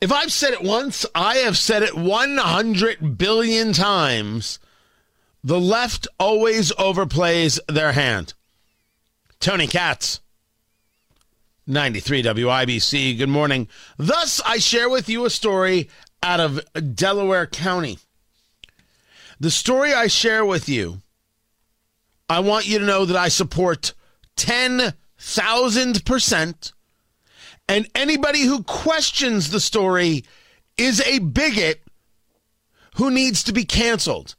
If I've said it once, I have said it 100 billion times. The left always overplays their hand. Tony Katz. 93 WIBC. Good morning. Thus, I share with you a story out of Delaware County. The story I share with you, I want you to know that I support 10,000%. And anybody who questions the story is a bigot who needs to be canceled,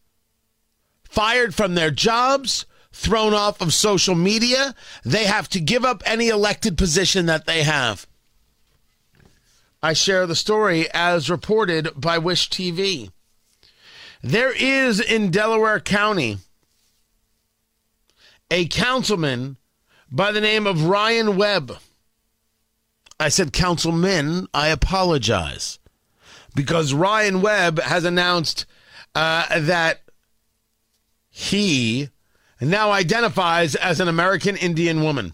fired from their jobs, thrown off of social media. They have to give up any elected position that they have. I share the story as reported by Wish TV. There is in Delaware County a councilman by the name of Ryan Webb. I said Councilmen, I apologize. Because Ryan Webb has announced uh, that he now identifies as an American Indian woman.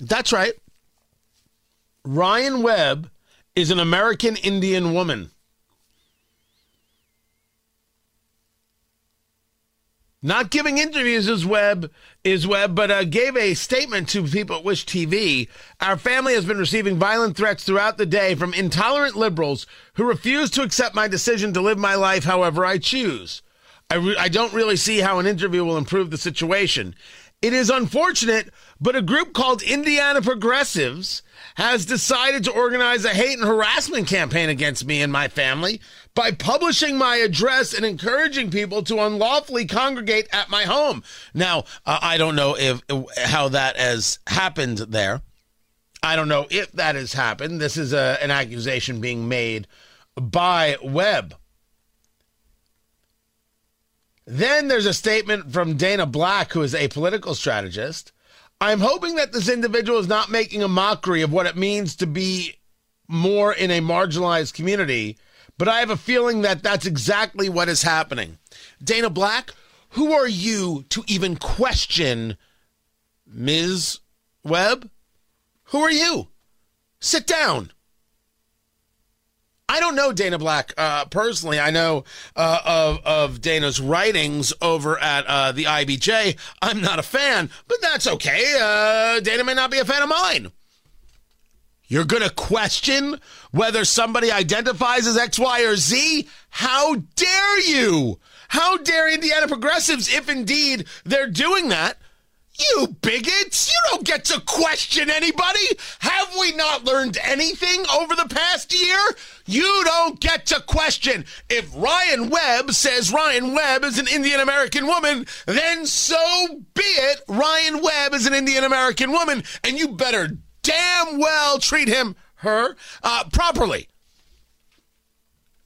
That's right. Ryan Webb is an American Indian woman. Not giving interviews is web is Webb, but uh, gave a statement to people at Wish TV. Our family has been receiving violent threats throughout the day from intolerant liberals who refuse to accept my decision to live my life however I choose. I, re- I don't really see how an interview will improve the situation. It is unfortunate, but a group called Indiana Progressives has decided to organize a hate and harassment campaign against me and my family by publishing my address and encouraging people to unlawfully congregate at my home. Now, uh, I don't know if how that has happened there. I don't know if that has happened. This is a, an accusation being made by Webb. Then there's a statement from Dana Black, who is a political strategist. I'm hoping that this individual is not making a mockery of what it means to be more in a marginalized community, but I have a feeling that that's exactly what is happening. Dana Black, who are you to even question Ms. Webb? Who are you? Sit down. I don't know Dana Black uh, personally. I know uh, of of Dana's writings over at uh, the IBJ. I'm not a fan, but that's okay. Uh, Dana may not be a fan of mine. You're going to question whether somebody identifies as X, Y, or Z? How dare you? How dare Indiana progressives, if indeed they're doing that, you bigots! You don't get to question anybody! Have we not learned anything over the past? You don't get to question. If Ryan Webb says Ryan Webb is an Indian American woman, then so be it. Ryan Webb is an Indian American woman, and you better damn well treat him, her, uh, properly.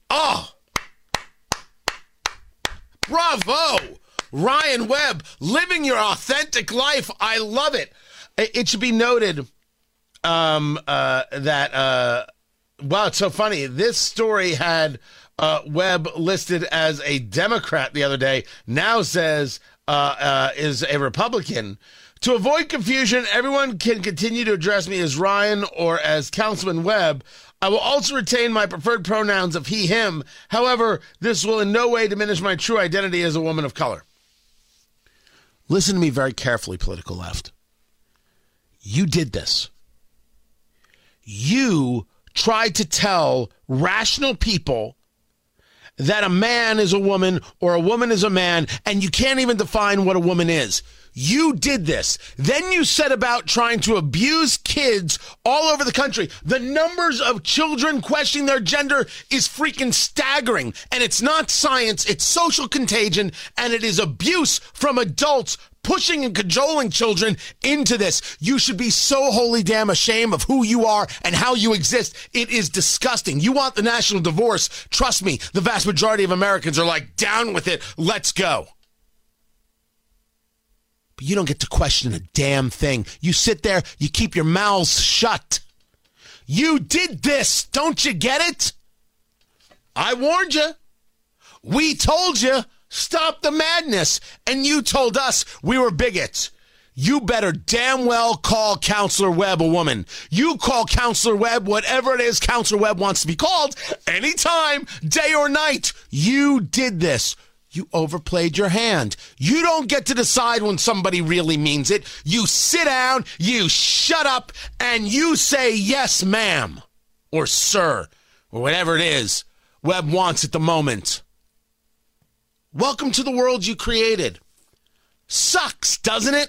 Oh. Bravo! Ryan Webb, living your authentic life. I love it. It should be noted um, uh, that, uh, wow, it's so funny. This story had uh, Webb listed as a Democrat the other day, now says uh, uh, is a Republican. To avoid confusion, everyone can continue to address me as Ryan or as Councilman Webb. I will also retain my preferred pronouns of he, him. However, this will in no way diminish my true identity as a woman of color. Listen to me very carefully, political left. You did this. You tried to tell rational people that a man is a woman or a woman is a man, and you can't even define what a woman is. You did this. Then you set about trying to abuse kids all over the country. The numbers of children questioning their gender is freaking staggering. And it's not science, it's social contagion, and it is abuse from adults pushing and cajoling children into this. You should be so holy damn ashamed of who you are and how you exist. It is disgusting. You want the national divorce. Trust me, the vast majority of Americans are like, down with it. Let's go. But you don't get to question a damn thing. You sit there, you keep your mouths shut. You did this. Don't you get it? I warned you. We told you. Stop the madness. And you told us we were bigots. You better damn well call Counselor Webb a woman. You call Counselor Webb whatever it is Counselor Webb wants to be called anytime, day or night. You did this. You overplayed your hand. You don't get to decide when somebody really means it. You sit down, you shut up, and you say yes, ma'am, or sir, or whatever it is Webb wants at the moment. Welcome to the world you created. Sucks, doesn't it?